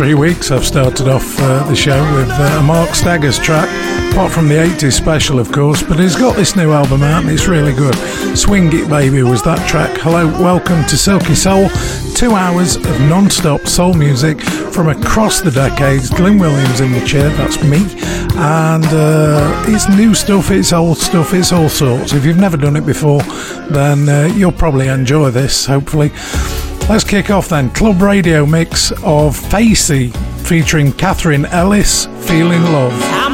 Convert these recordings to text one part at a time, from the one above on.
three weeks, I've started off uh, the show with uh, a Mark Staggers track, apart from the 80s special, of course, but he's got this new album out and it's really good. Swing It Baby was that track. Hello, welcome to Silky Soul. Two hours of non stop soul music from across the decades. Glyn Williams in the chair, that's me. And uh, it's new stuff, it's old stuff, it's all sorts. If you've never done it before, then uh, you'll probably enjoy this, hopefully. Let's kick off then. Club radio mix of Facey featuring Catherine Ellis, Feeling Love.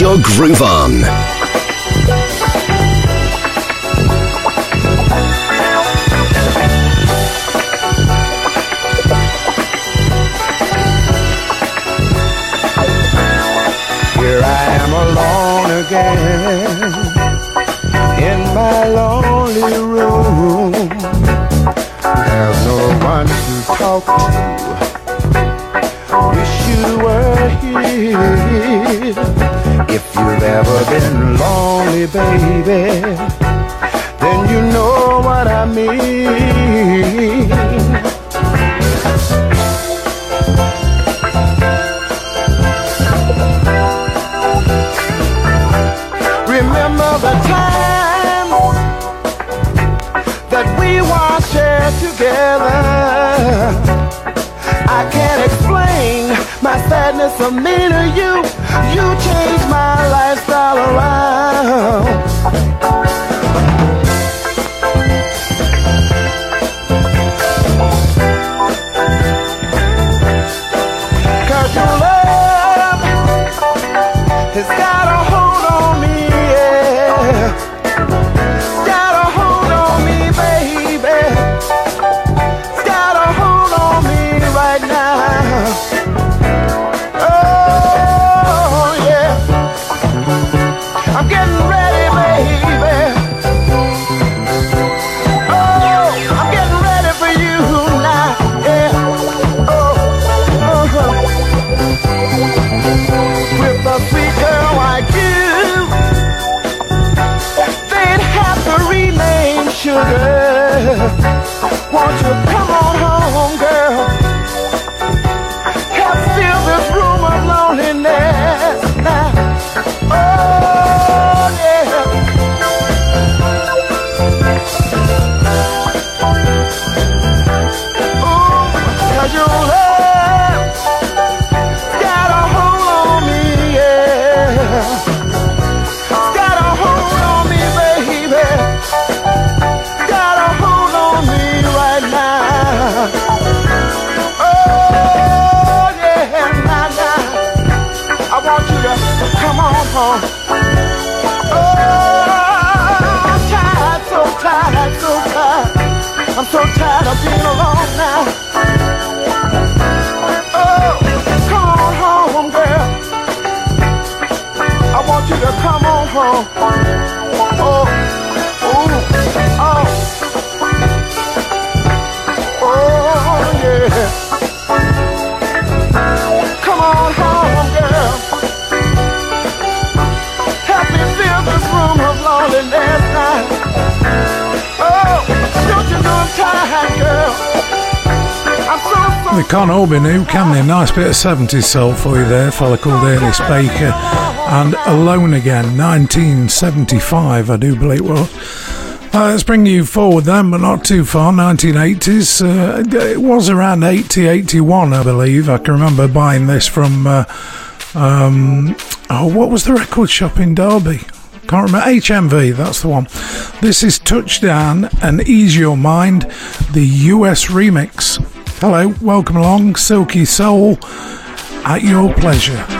Your groove on. Here I am alone again in my lonely room. There's no one to talk to. Wish you were here. If you've ever been lonely, baby, then you know what I mean. Remember the time that we once shared together. I can't explain my sadness of me home. Oh, ooh, oh, oh. Oh, They can't all be new, can they? Nice bit of 70s soul for you there, fella called Ernest Baker. And Alone Again, 1975, I do believe it was. Uh, let's bring you forward then, but not too far. 1980s. Uh, it was around 80, 81, I believe. I can remember buying this from. Uh, um, oh, what was the record shop in Derby? Can't remember. HMV, that's the one. This is Touchdown and Ease Your Mind, the US remix. Hello, welcome along. Silky Soul at your pleasure.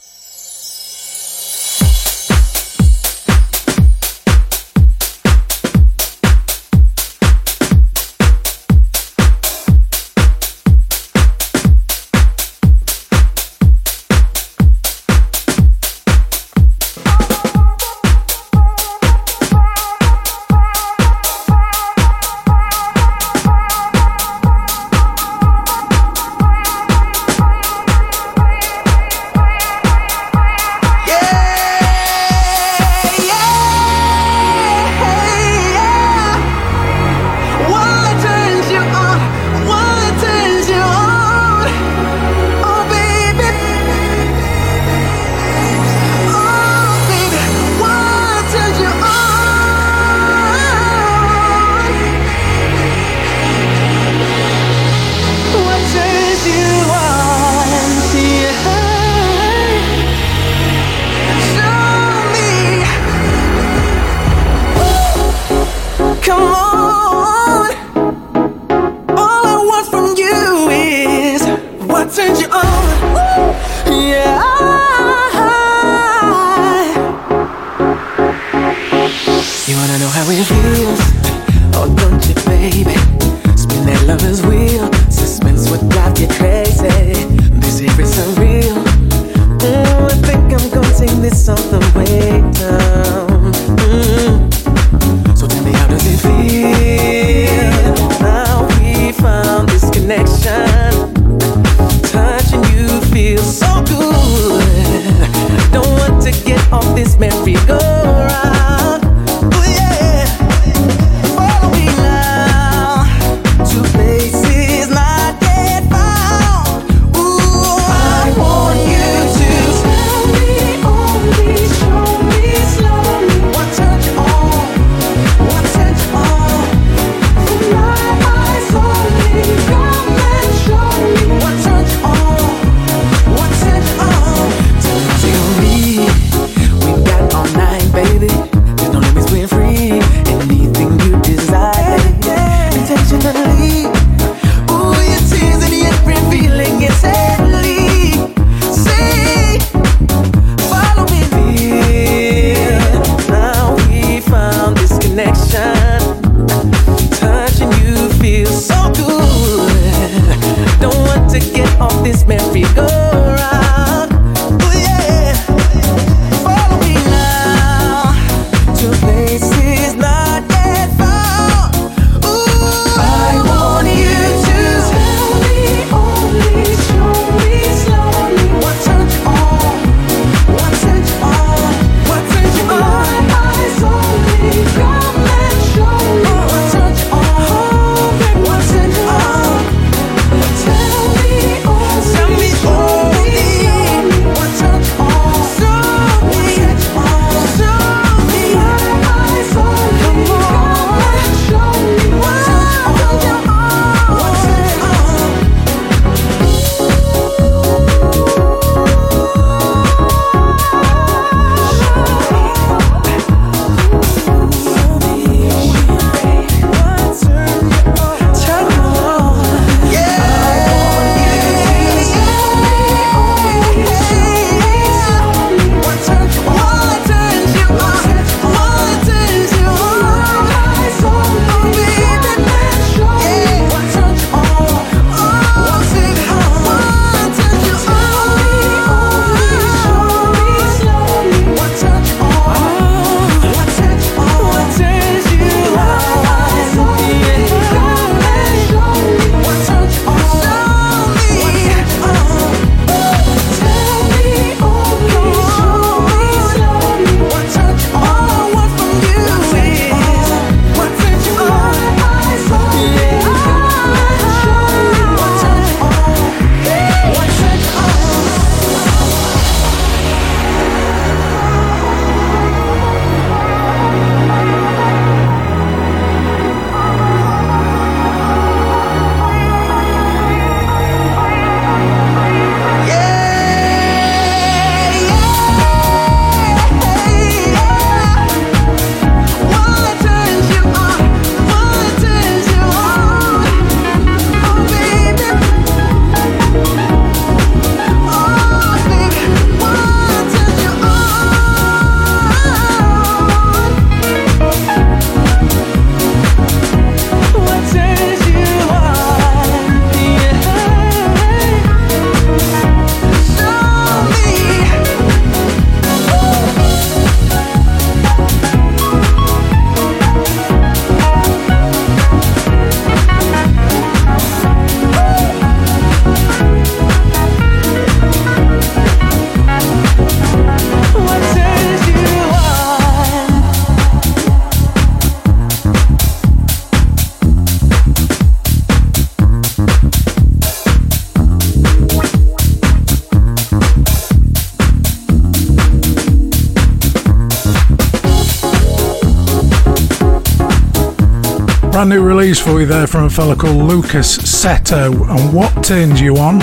Brand new release for you there from a fella called Lucas Seto. And what turns you on?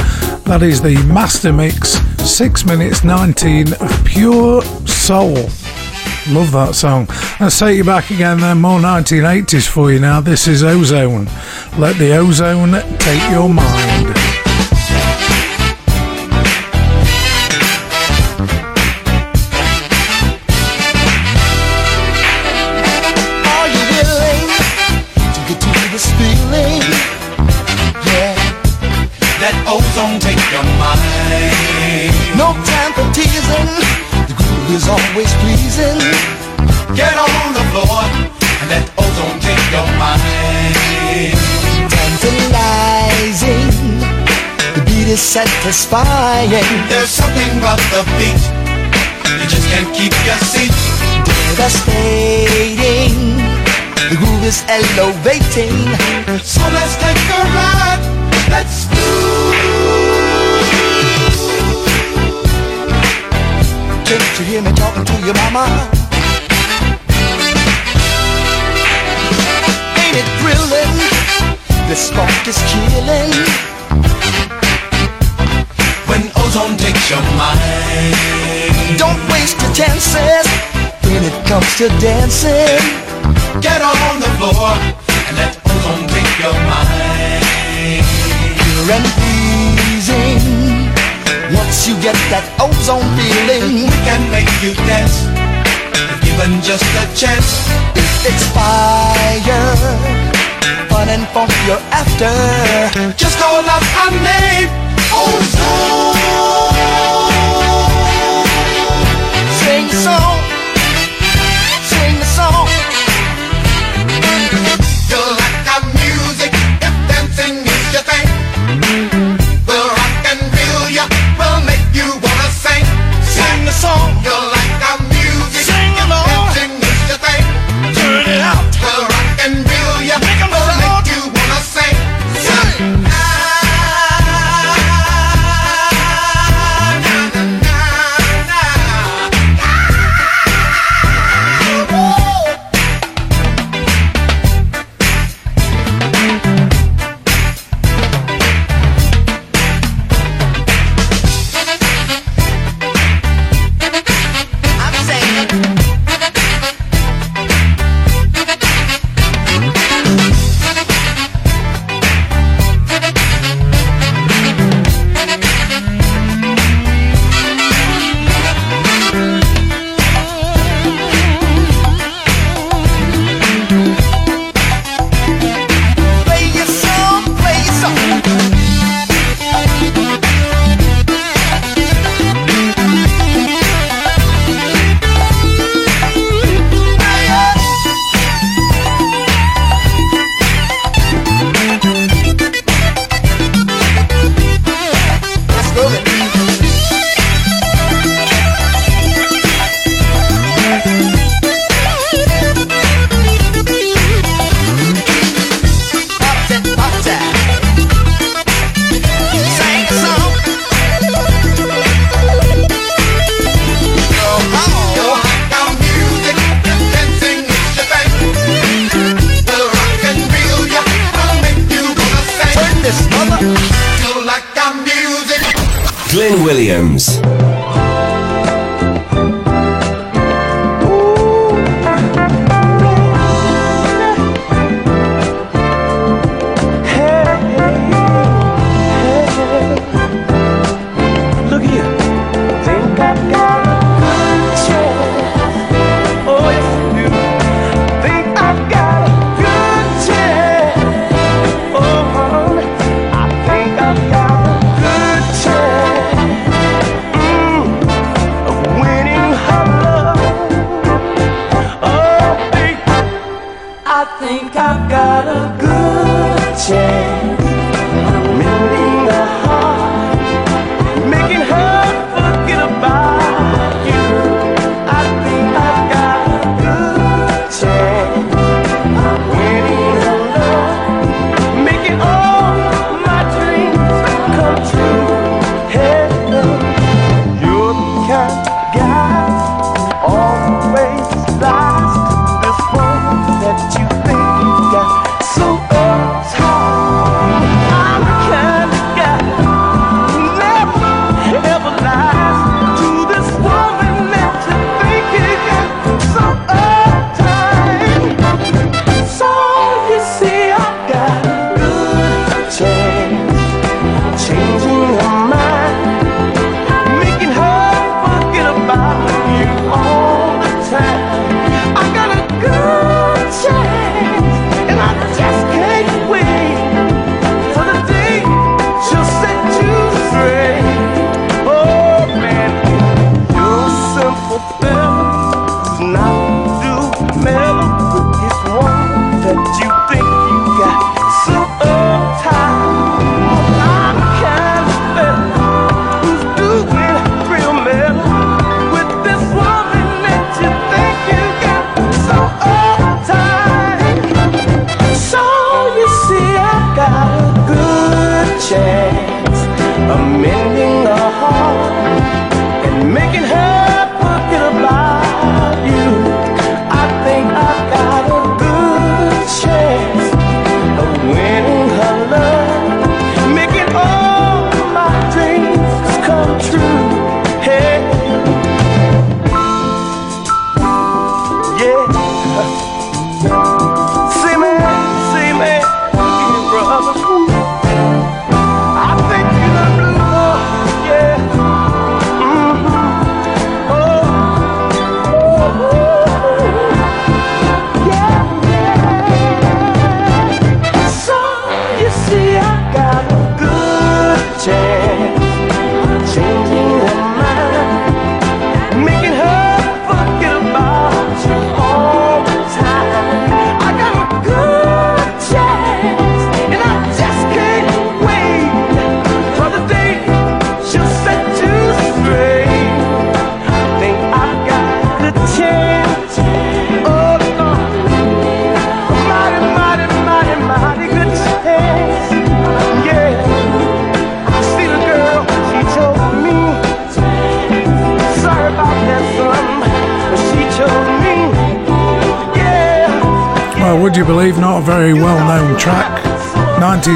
That is the Master Mix 6 minutes 19 of pure soul. Love that song. Let's take you back again then, more 1980s for you now. This is Ozone. Let the ozone take your mind. Satisfying. There's something about the beat, you just can't keep your seat. Devastating, the groove is elevating. So let's take a ride, let's do. can't you hear me talking to your mama? Ain't it thrilling? This spark is killing. Ozone takes your mind, don't waste your chances when it comes to dancing. Get on the floor and let ozone take your mind. Pure and pleasing once you get that ozone feeling, we can make you dance. Given just a chance, it's fire, fun and funk you're after. Just call out our name, Sing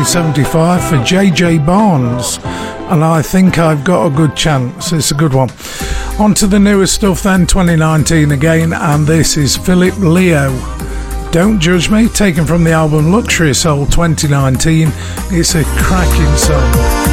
Seventy-five for JJ Barnes, and I think I've got a good chance. It's a good one. On to the newest stuff then, 2019 again, and this is Philip Leo. Don't Judge Me, taken from the album Luxury Soul 2019. It's a cracking song.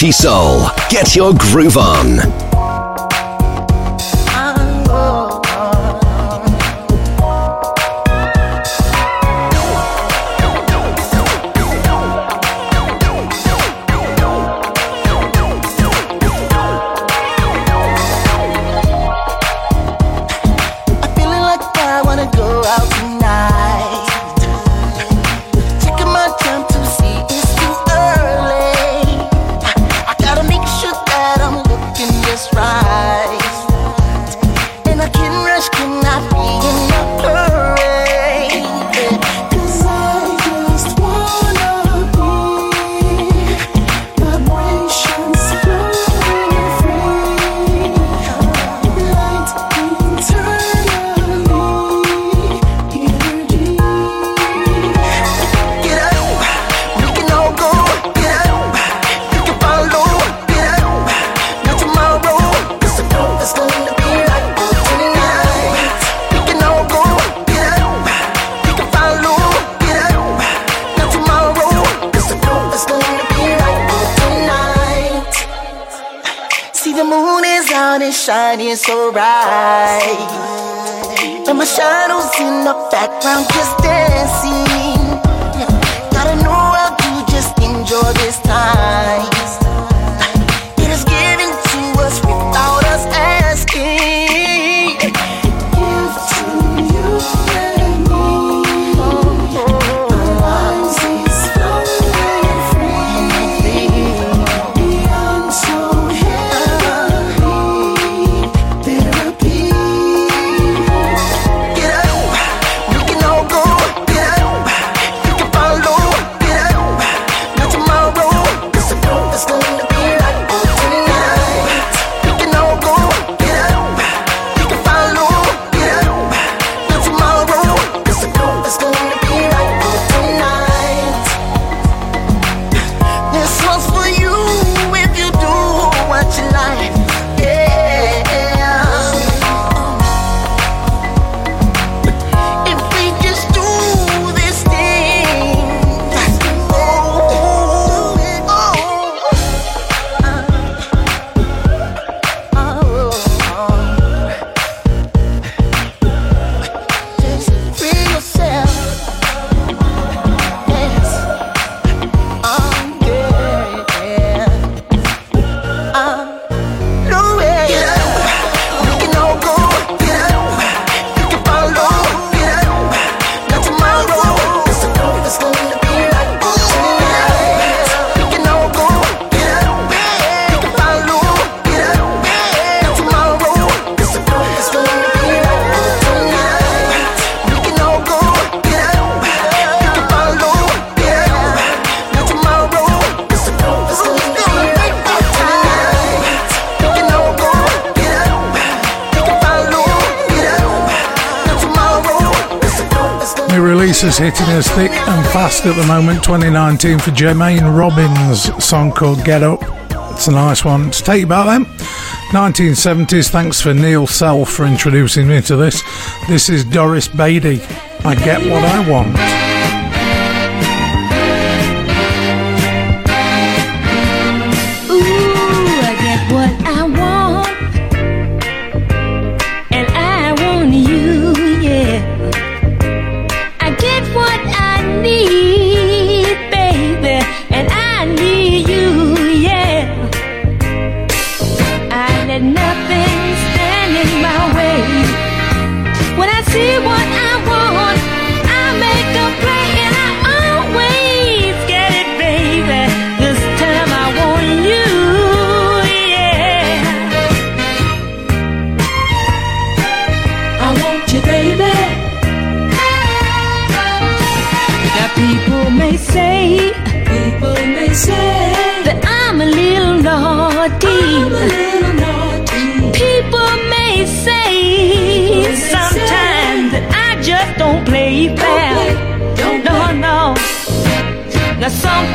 Funky Soul. Get your groove on. best at the moment, 2019, for Jermaine Robbins' song called Get Up. It's a nice one to take about them. 1970s, thanks for Neil Self for introducing me to this. This is Doris Beatty. I get what I want.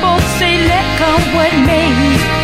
both say let come what may.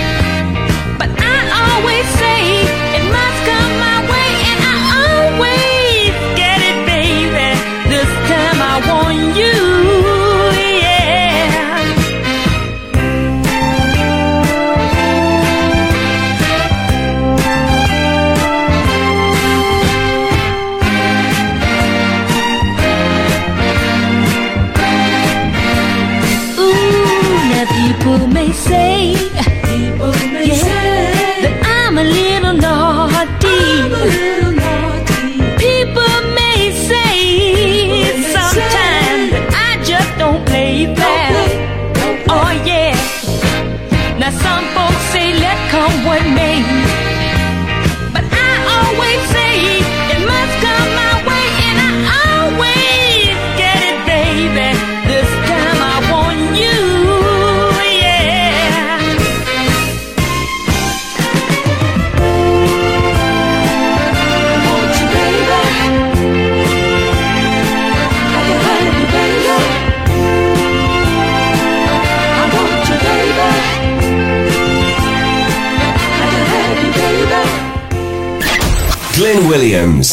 Williams.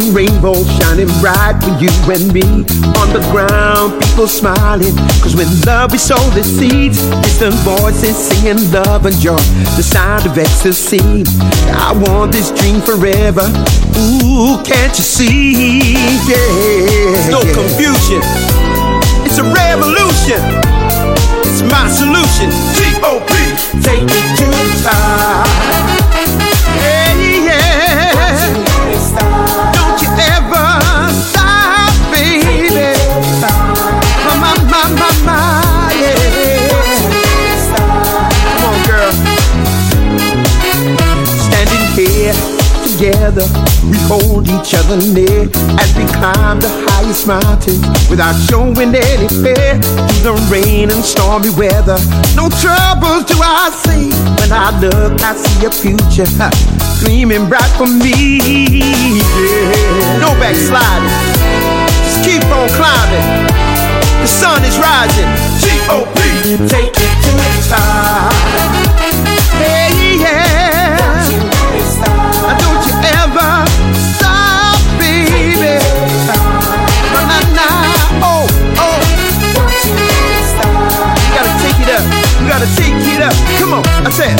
See rainbows shining bright for you and me. On the ground, people smiling. Cause when love we sow the seeds, distant voices singing love and joy. The sound of ecstasy. I want this dream forever. Ooh, can't you see? Yeah. No confusion. It's a revolution. It's my solution. T.O.P. Take me to the top. Together, we hold each other near as we climb the highest mountain without showing any fear. Through the rain and stormy weather, no troubles do I see. When I look, I see a future huh, gleaming bright for me. No backsliding. Just keep on climbing. The sun is rising. T.O.P. Take it to the top. Take it up. Come on, I said.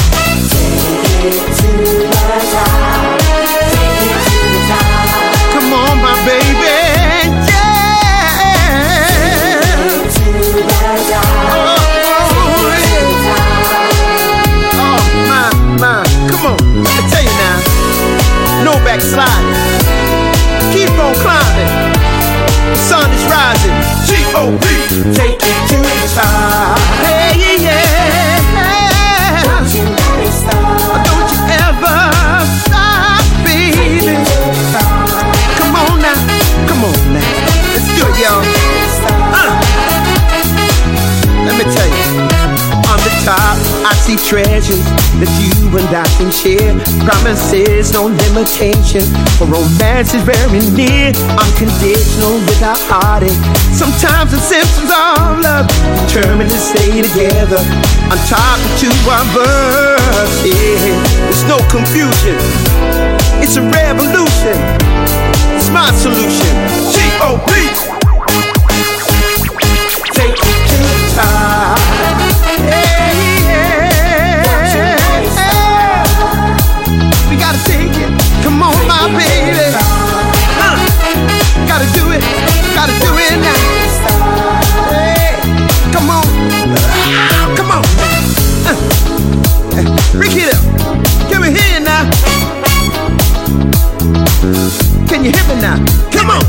Treasures that you and I can share. Promises, no limitation. For romance is very near. Unconditional without heartache. Sometimes the symptoms of love determined to stay together. On top of two of us, yeah. There's no confusion. It's a revolution. It's my solution. T.O.P. now? Come on.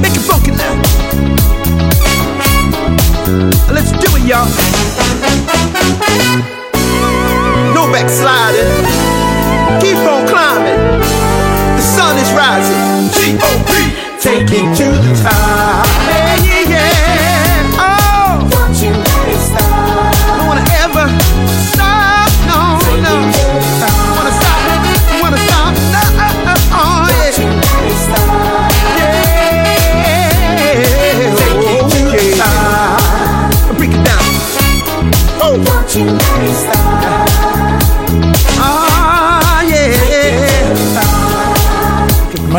Make it funky now. Let's do it, y'all. No backsliding. Keep on climbing. The sun is rising. T.O.P. take it to the top.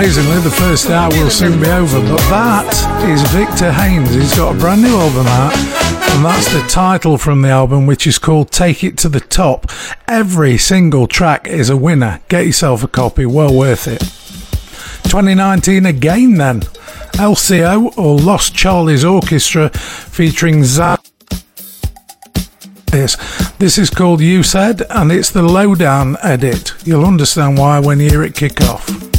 Amazingly, the first hour will soon be over, but that is Victor Haynes. He's got a brand new album out, and that's the title from the album, which is called Take It to the Top. Every single track is a winner. Get yourself a copy, well worth it. 2019 again, then. LCO or Lost Charlie's Orchestra featuring Zach. This. This is called You Said, and it's the lowdown edit. You'll understand why when you hear it kick off.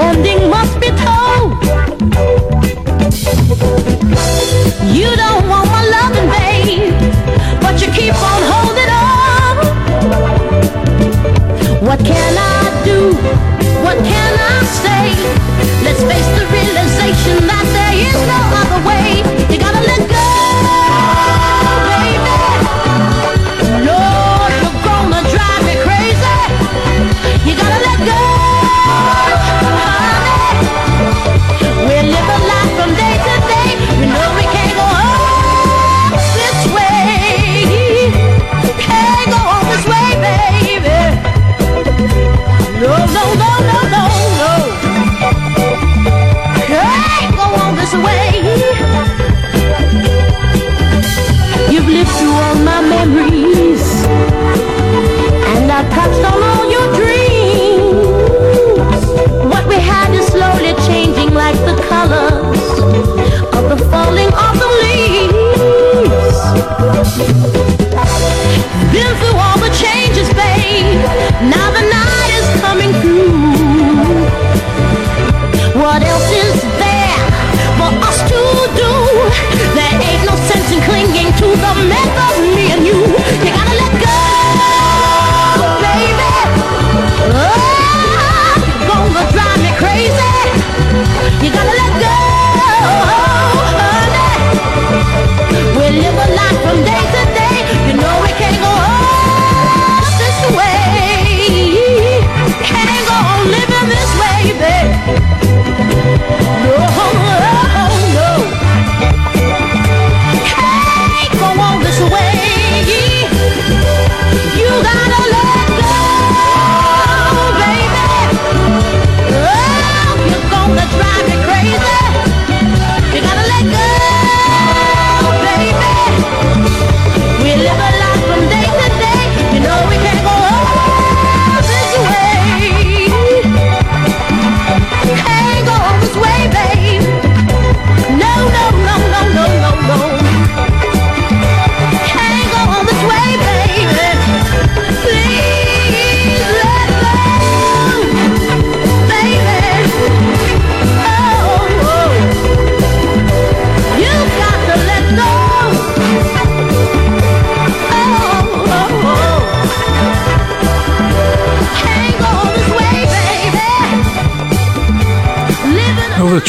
and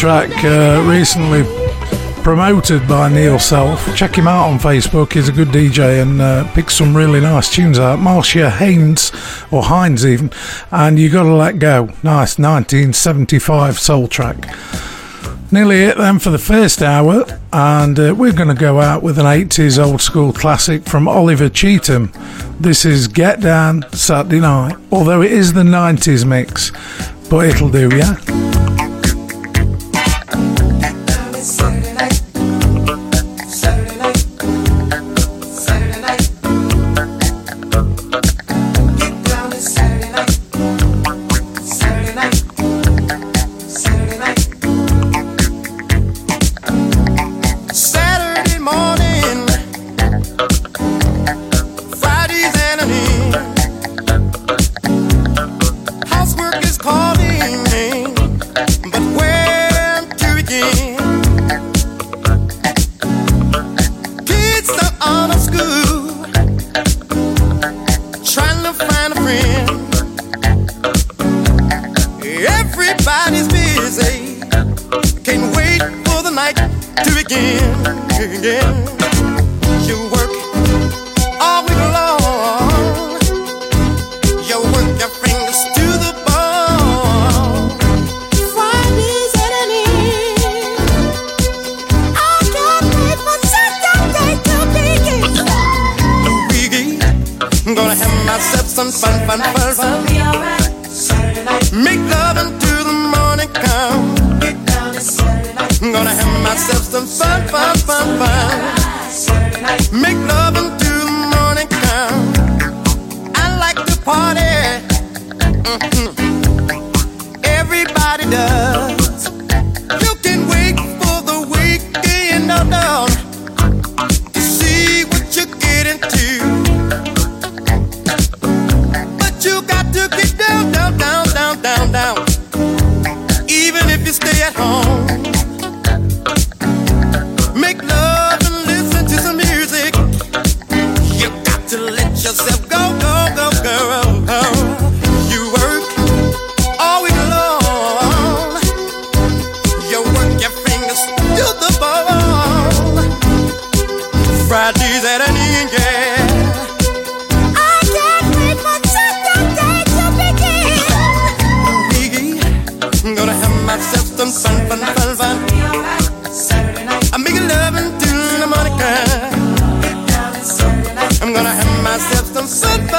track uh, recently promoted by Neil Self. Check him out on Facebook. He's a good DJ and uh, picks some really nice tunes out. Marcia Haynes, or Hines even, and You Gotta Let Go. Nice 1975 soul track. Nearly it then for the first hour, and uh, we're going to go out with an 80s old school classic from Oliver Cheatham. This is Get Down Saturday Night, although it is the 90s mix, but it'll do, yeah?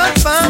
Fun, fun,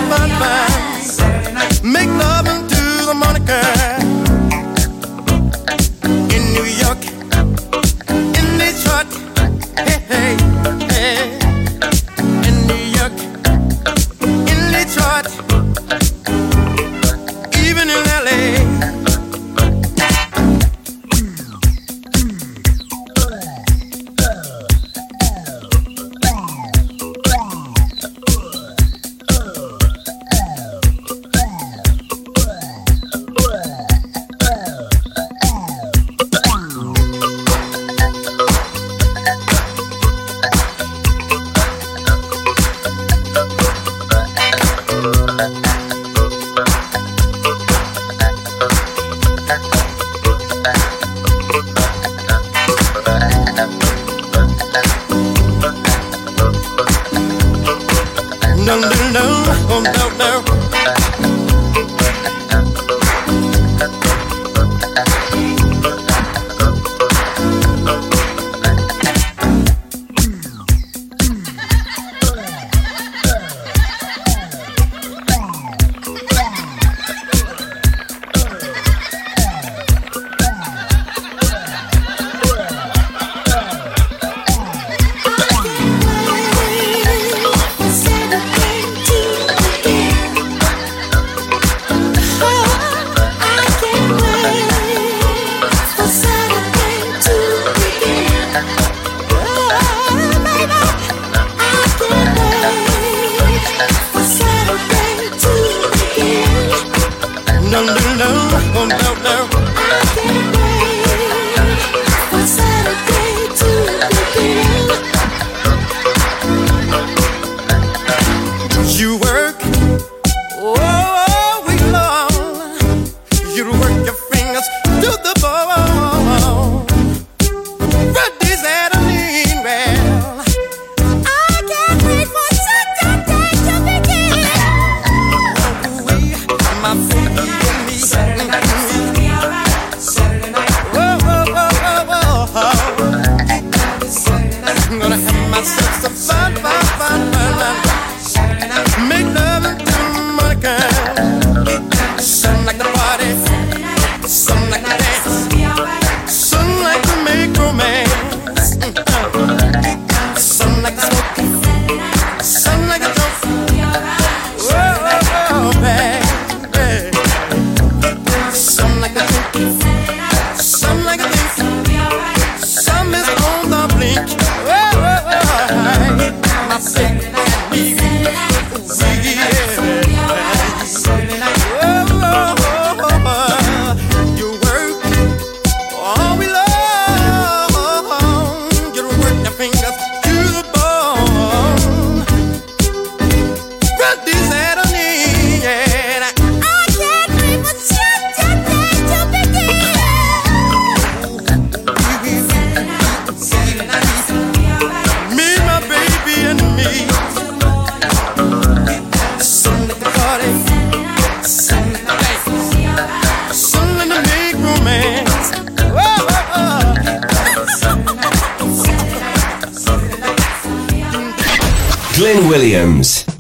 Glenn Williams.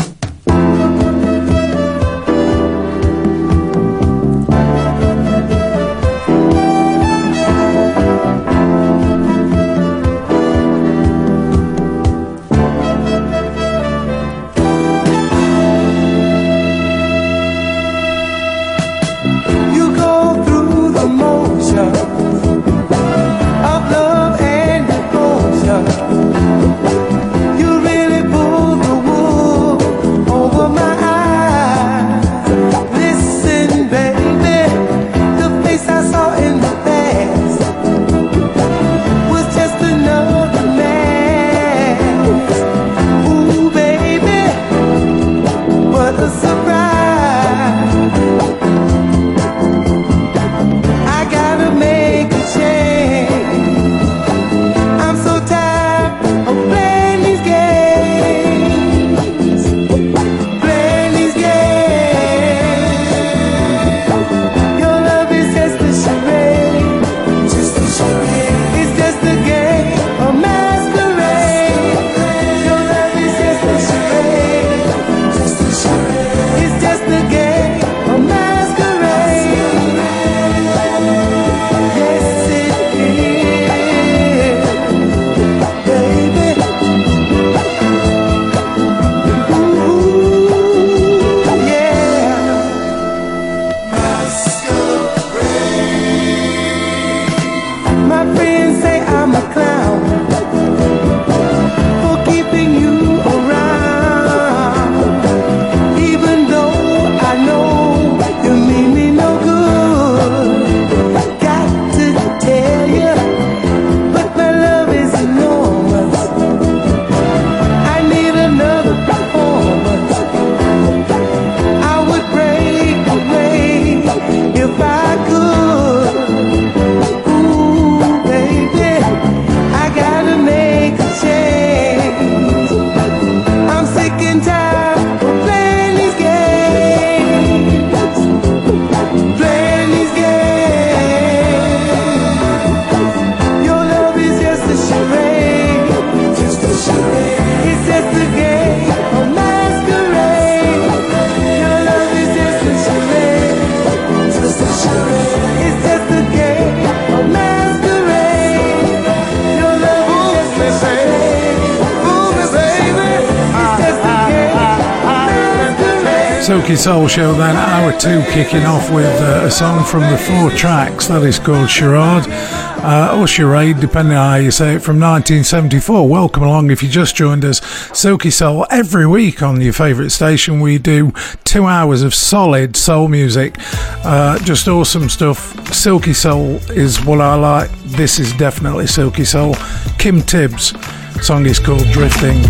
Soul Show, then hour two kicking off with uh, a song from the four tracks that is called Charade uh, or Charade, depending on how you say it, from 1974. Welcome along if you just joined us. Silky Soul, every week on your favourite station, we do two hours of solid soul music. Uh, just awesome stuff. Silky Soul is what I like. This is definitely Silky Soul. Kim Tibbs, song is called Drifting.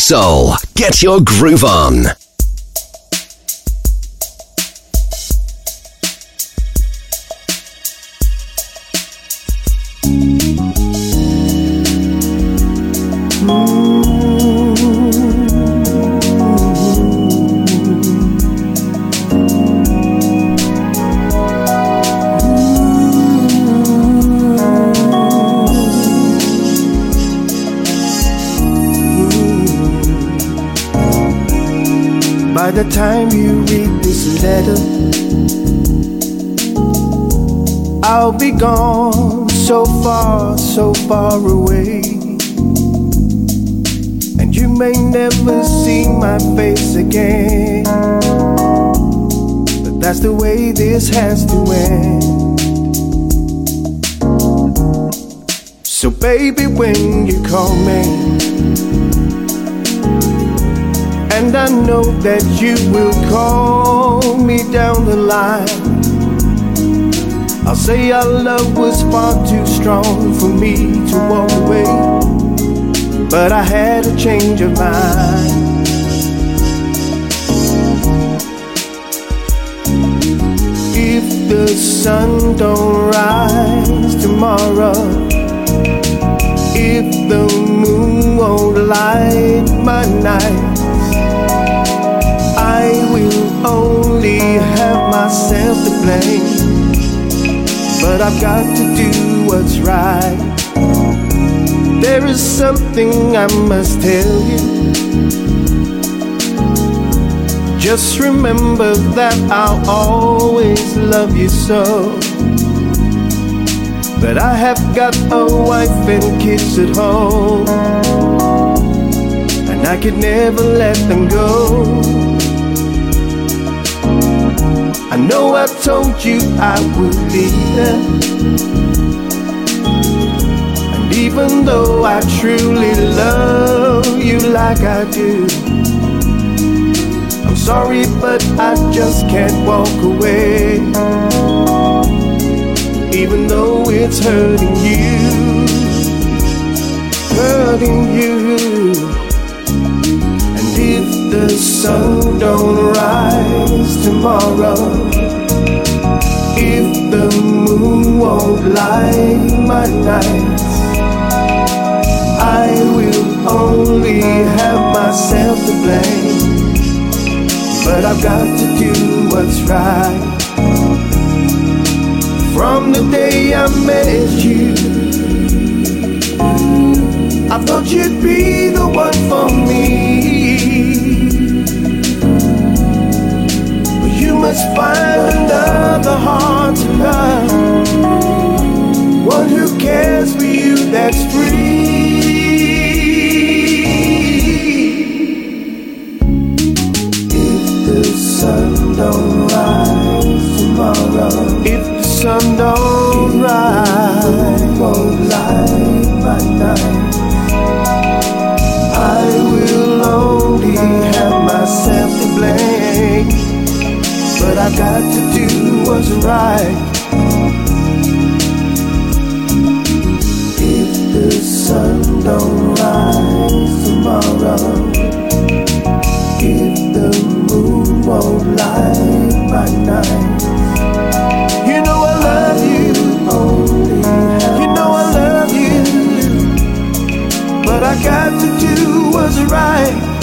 Soul. Get your groove on. By the time you read this letter, I'll be gone so far, so far away. And you may never see my face again. But that's the way this has to end. So, baby, when you call me, and I know that you will call me down the line. I'll say our love was far too strong for me to walk away. But I had a change of mind. If the sun don't rise tomorrow, if the moon won't light my night, I will only have myself to blame. But I've got to do what's right. There is something I must tell you. Just remember that I'll always love you so. But I have got a wife and kids at home, and I could never let them go. I know I told you I would be there. And even though I truly love you like I do, I'm sorry, but I just can't walk away. Even though it's hurting you, hurting you. The sun don't rise tomorrow, if the moon won't light my nights, I will only have myself to blame. But I've got to do what's right. From the day I met you, I thought you'd be the one for me. Must find another heart to love. One who cares for you, that's free. If the sun don't rise tomorrow, if the sun don't rise, won't light my night. I will only have myself to blame, but I got to do what's right. If the sun don't rise tomorrow, if the moon won't light my night, you know I love you. You know I love you, but I got to do what's right.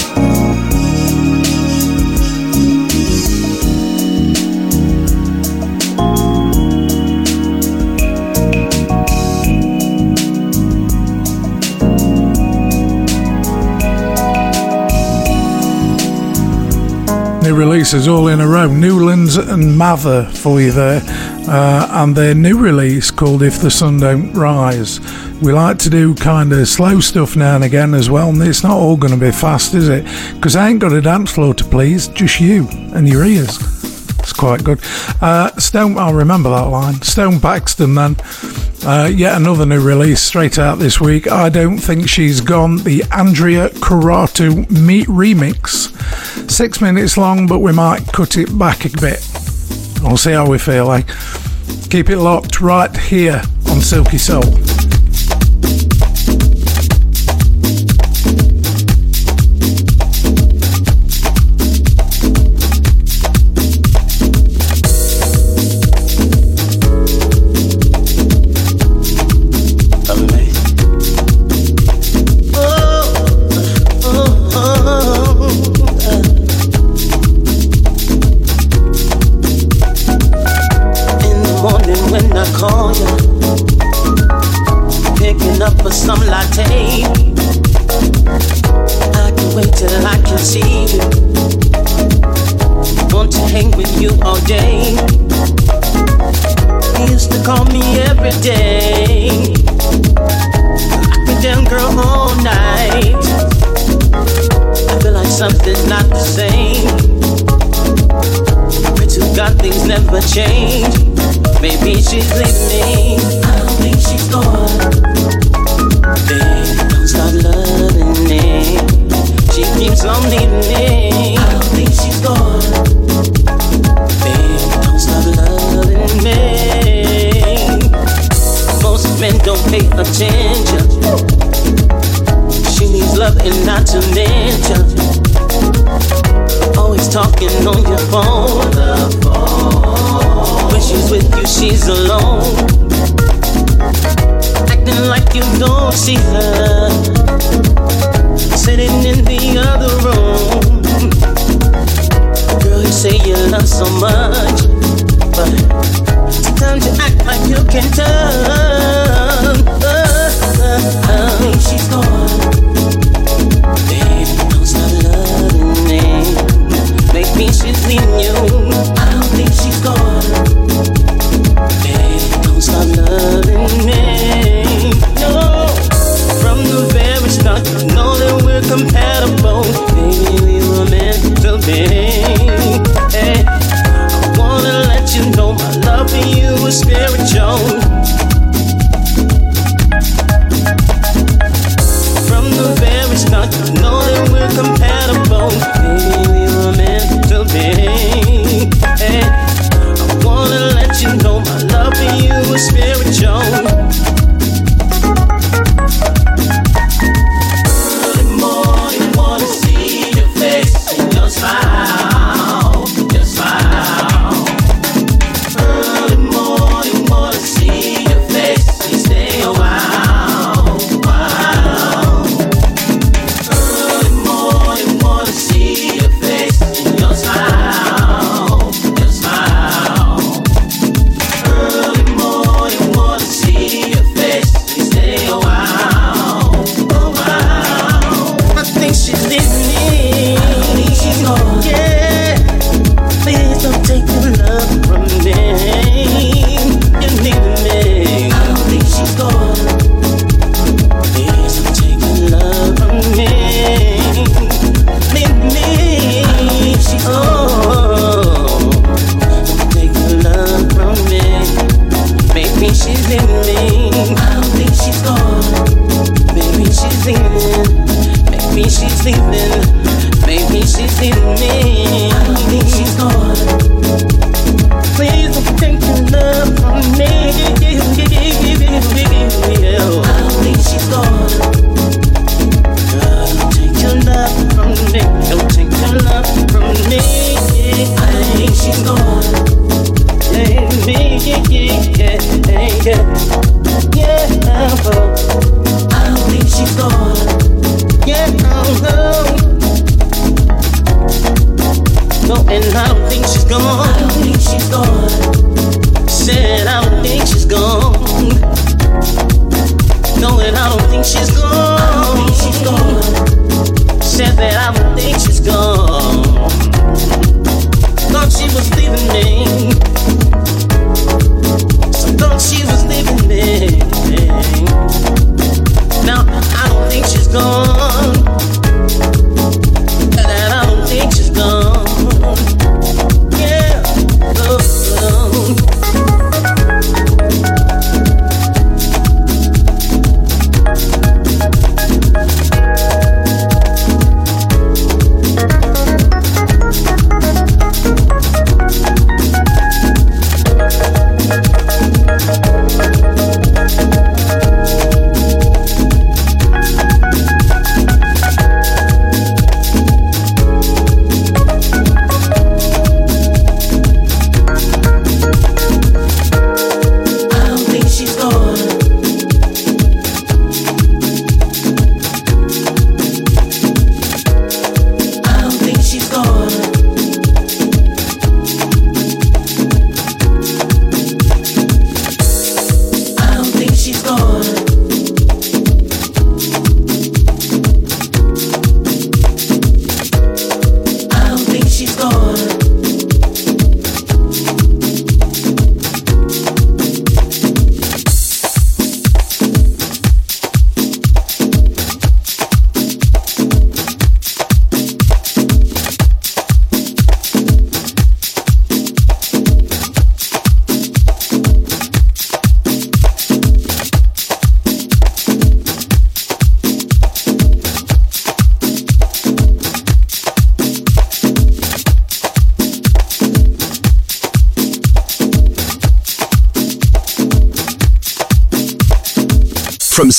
Releases all in a row. Newlands and Mather for you there. Uh, and their new release called If the Sun Don't Rise. We like to do kind of slow stuff now and again as well. And it's not all going to be fast, is it? Because I ain't got a dance floor to please, just you and your ears. It's quite good. Uh, Stone, I'll remember that line. Stone Paxton then. Uh, yet another new release straight out this week. I don't think she's gone. The Andrea Karatu Meet remix. Six minutes long, but we might cut it back a bit. We'll see how we feel like. Keep it locked right here on Silky Soul.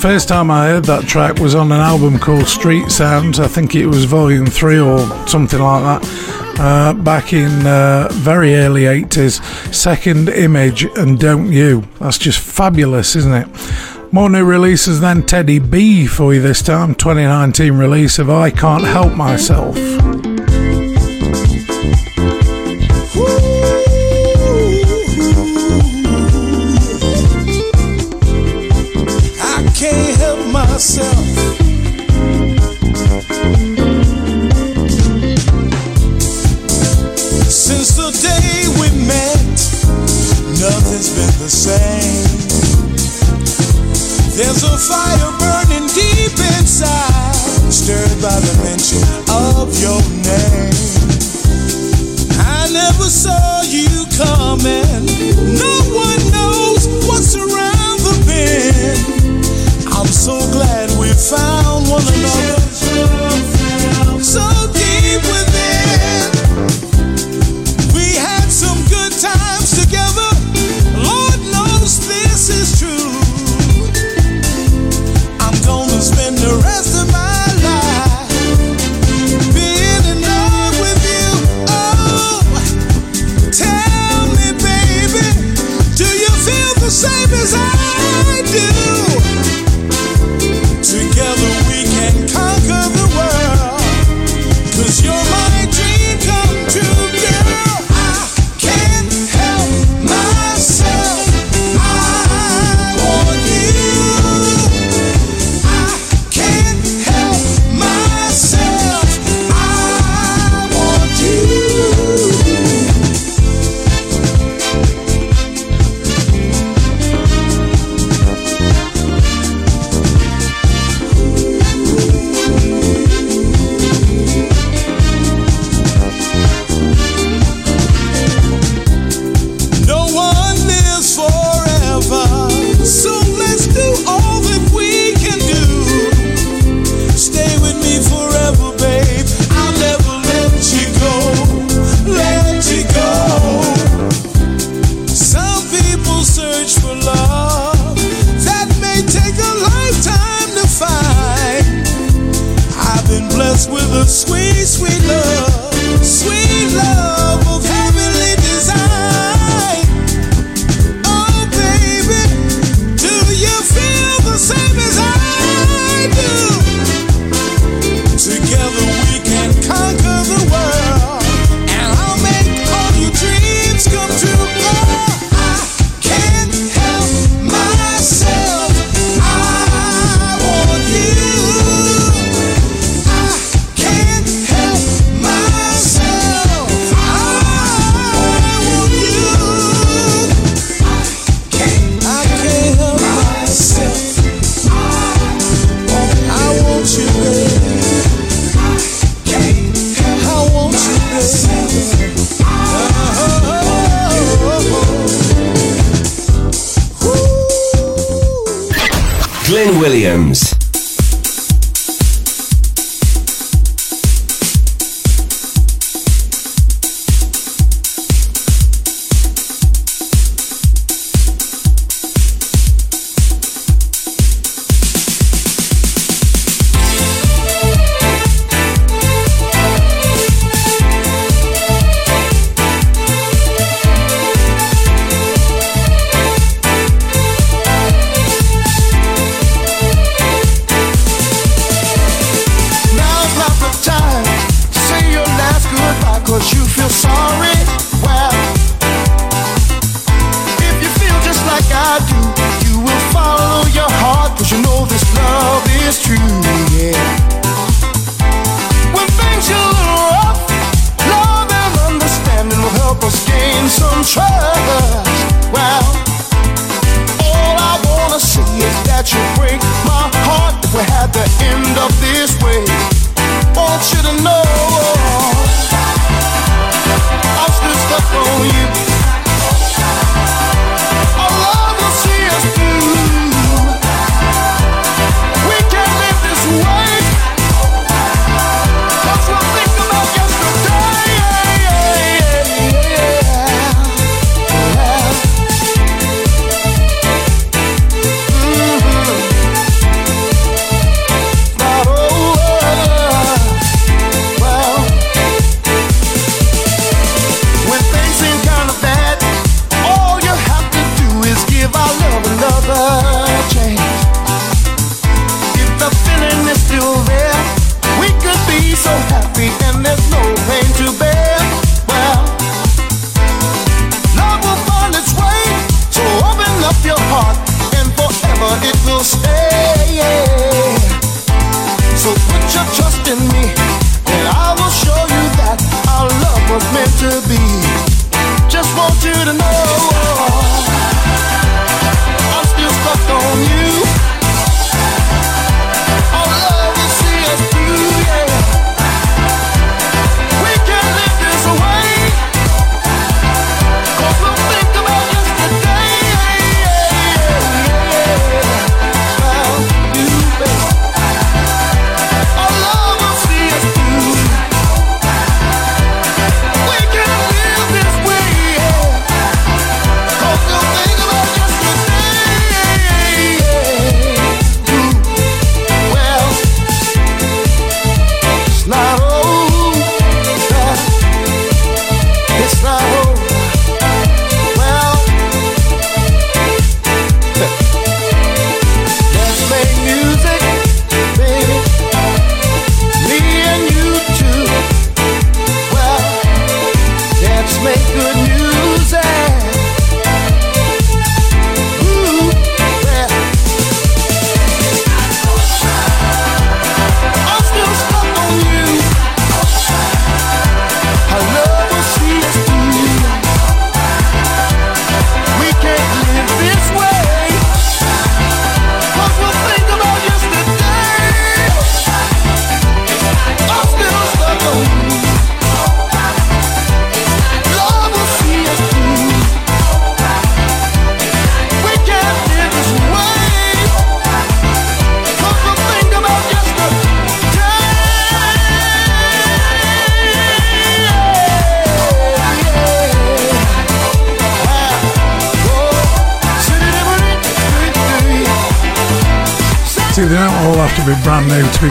first time I heard that track was on an album called Street Sounds. I think it was volume three or something like that. Uh, back in uh, very early 80s, Second Image and Don't You. That's just fabulous, isn't it? More new releases than Teddy B for you this time, 2019 release of I Can't Help Myself.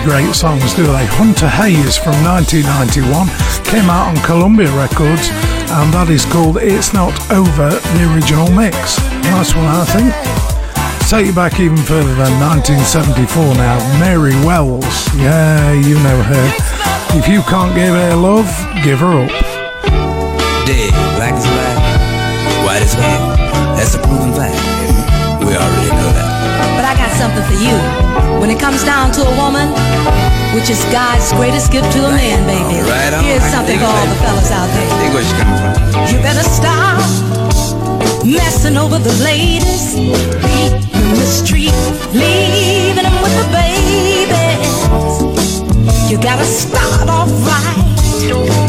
great songs, do they? Hunter Hayes from 1991 came out on Columbia Records, and that is called It's Not Over, the original mix. Nice one, I think. Take you back even further than 1974 now. Mary Wells. Yeah, you know her. If you can't give her love, give her up. Dead, black is black, white is white. That's a proven fact. We already know that. But I got something for you when it comes down to a woman, which is God's greatest gift to a man, baby. Here's something for all the fellas out there. You better stop messing over the ladies, beating the street, leaving them with the babies. You gotta start off right.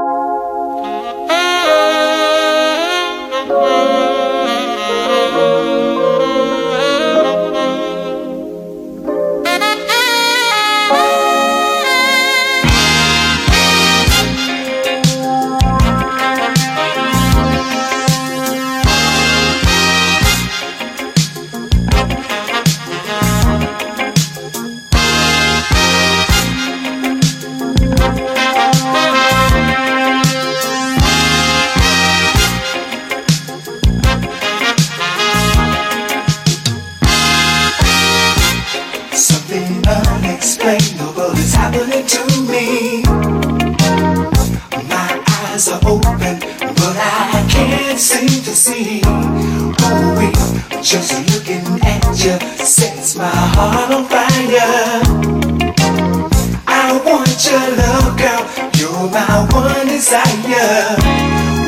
My one desire.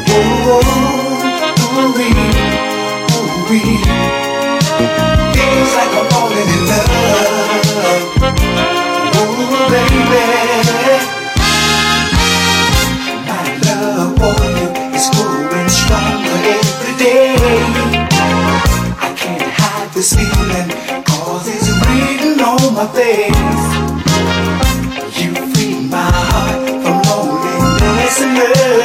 Oh, ooh-wee, ooh-wee. Feels like I'm falling in love. Oh, baby. My love for you is growing stronger every day. I can't hide this feeling, cause it's written on my face. yeah.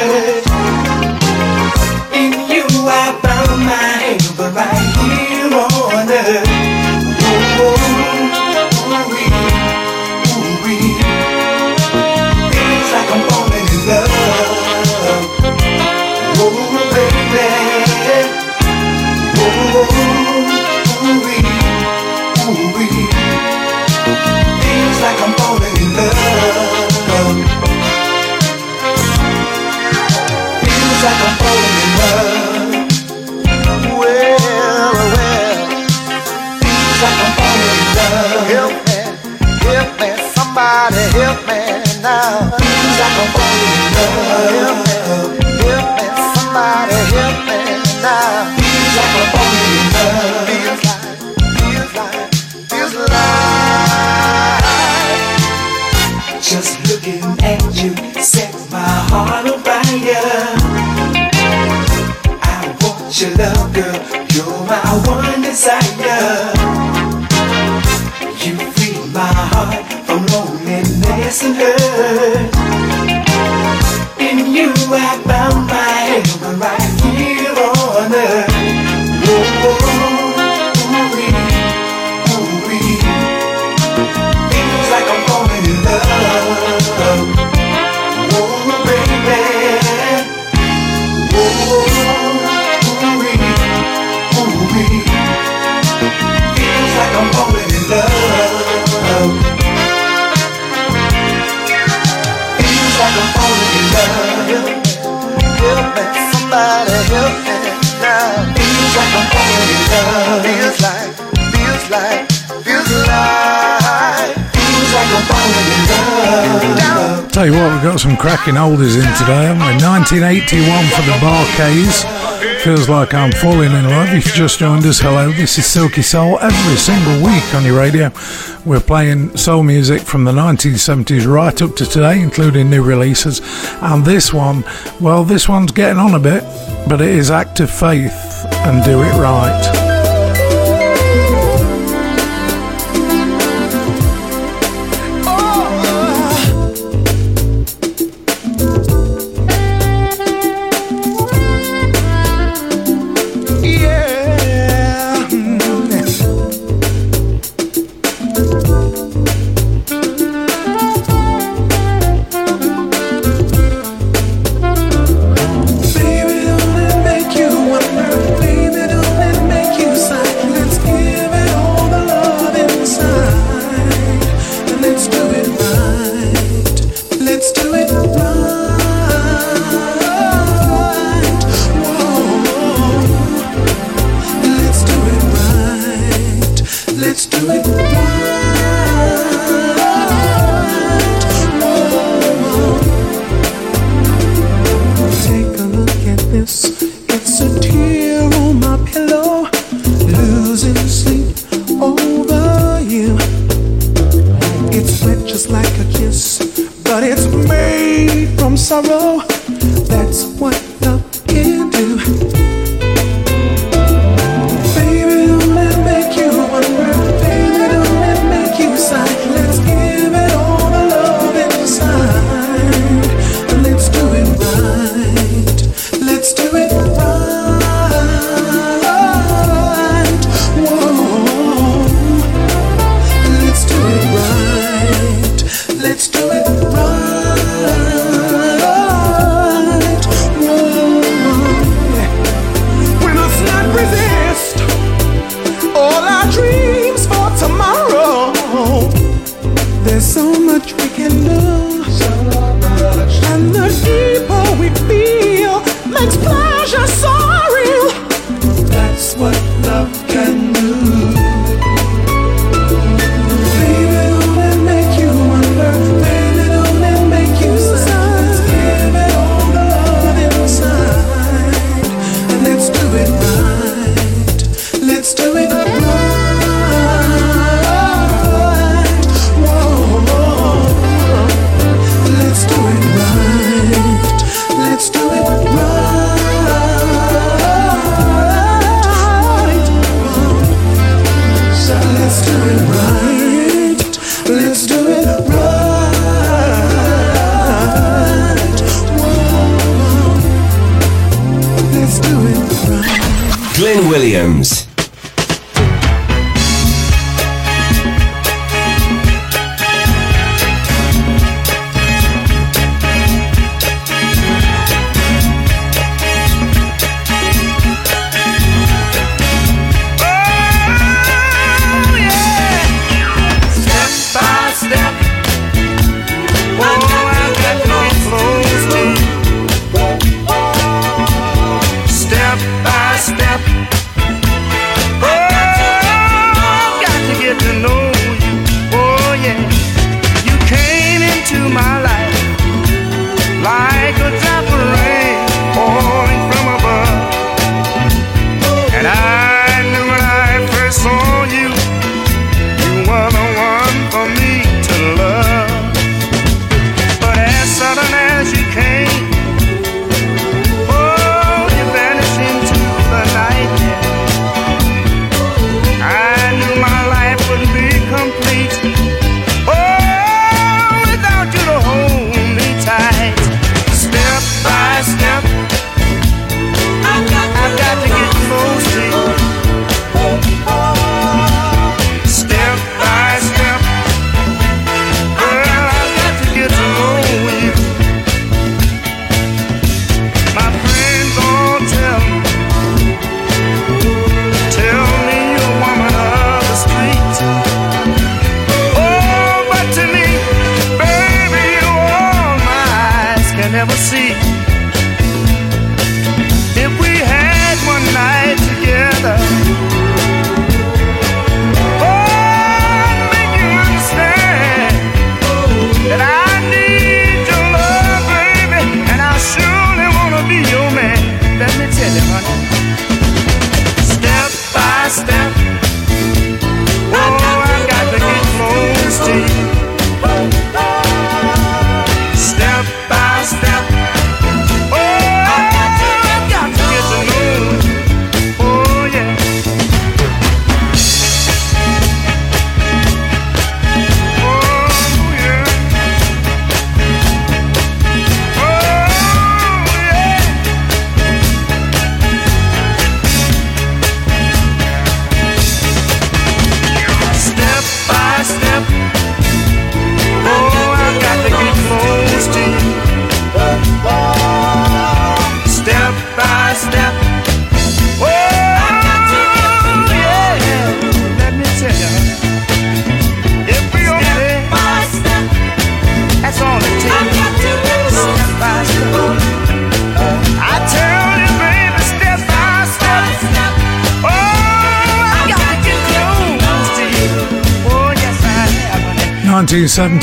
cracking oldies in today, haven't we? 1981 for the Bar-Kays. Feels like I'm falling in love. If you just joined us, hello. This is Silky Soul. Every single week on your radio, we're playing soul music from the 1970s right up to today, including new releases. And this one, well, this one's getting on a bit, but it is Act of Faith and Do It Right.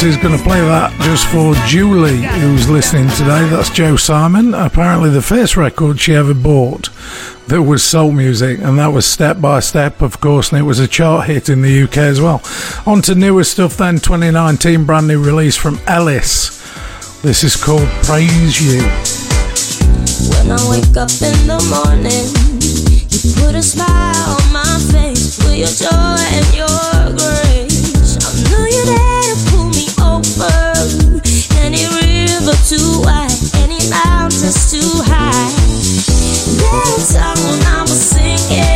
is going to play that just for Julie, who's listening today. That's Joe Simon. Apparently, the first record she ever bought that was soul music, and that was Step by Step, of course, and it was a chart hit in the UK as well. On to newer stuff then, 2019, brand new release from Ellis. This is called Praise You. When I wake up in the morning, you put a smile on my face, with your joy and your too wide, any mountain's too high. That song when I was singing.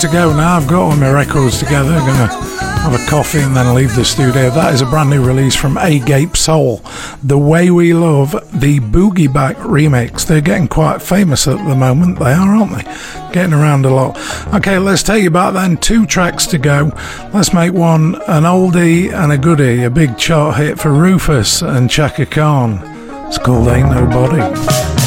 to go now. I've got all my records together. I'm going to have a coffee and then leave the studio. That is a brand new release from Agape Soul. The Way We Love, the Boogie Back remix. They're getting quite famous at the moment. They are, aren't they? Getting around a lot. Okay, let's take you back then. Two tracks to go. Let's make one an oldie and a goodie. A big chart hit for Rufus and Chaka Khan. It's called Ain't Nobody.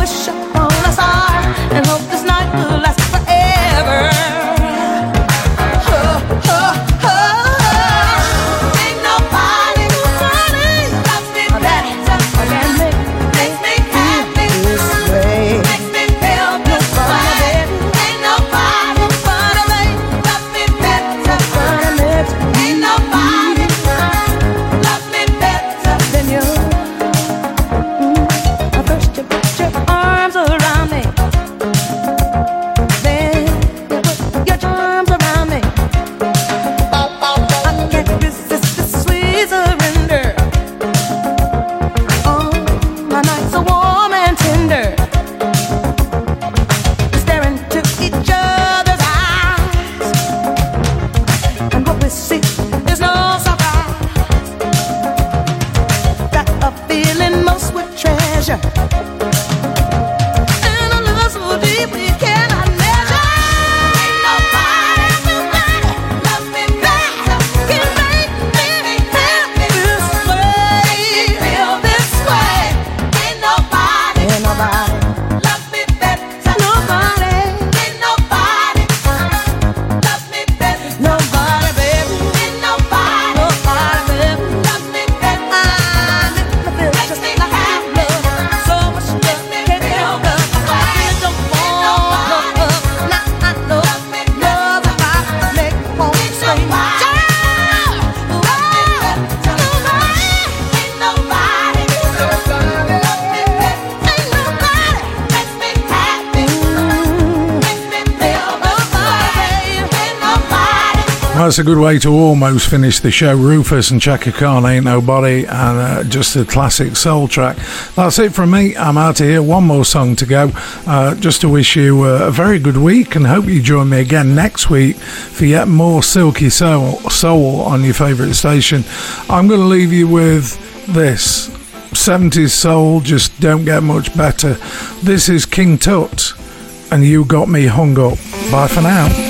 我伤 a good way to almost finish the show. Rufus and Chaka Khan, Ain't Nobody, and uh, just a classic soul track. That's it from me. I'm out of here. One more song to go. Uh, just to wish you uh, a very good week and hope you join me again next week for yet more Silky Soul, soul on your favourite station. I'm going to leave you with this 70s soul, just don't get much better. This is King Tut, and you got me hung up. Bye for now.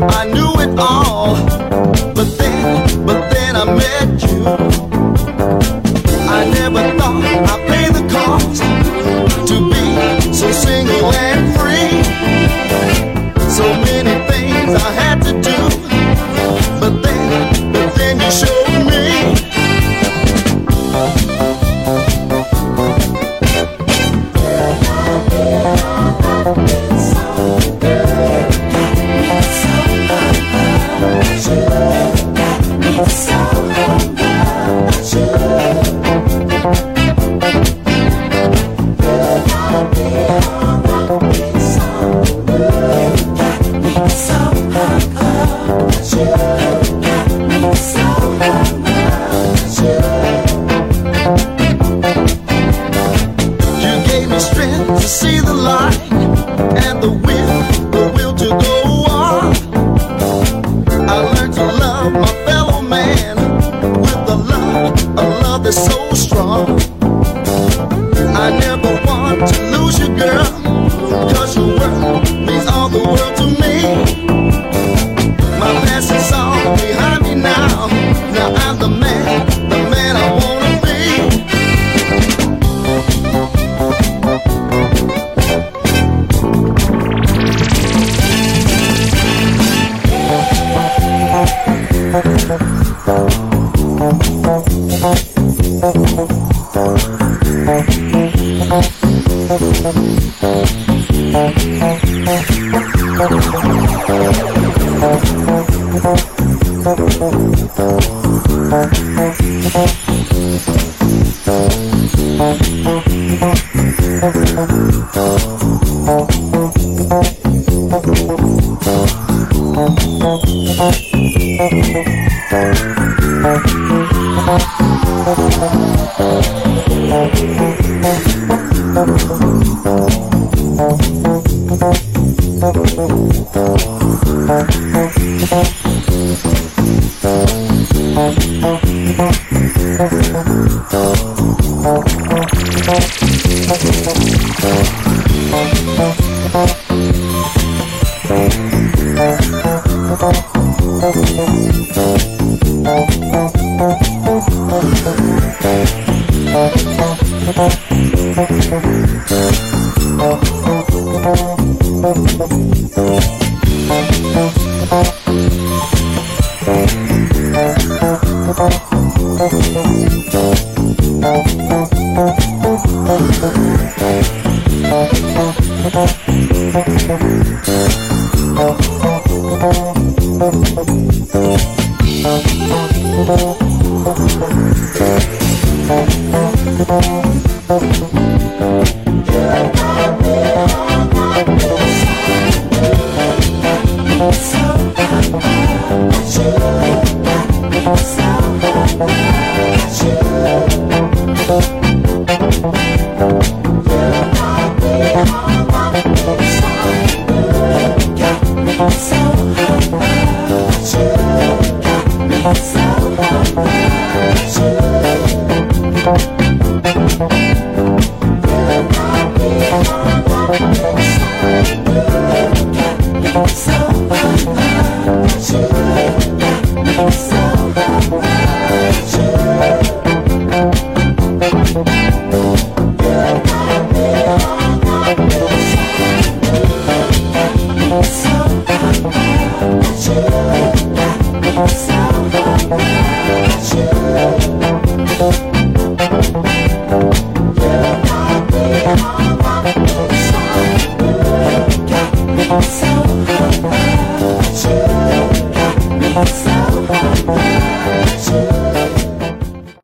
I knew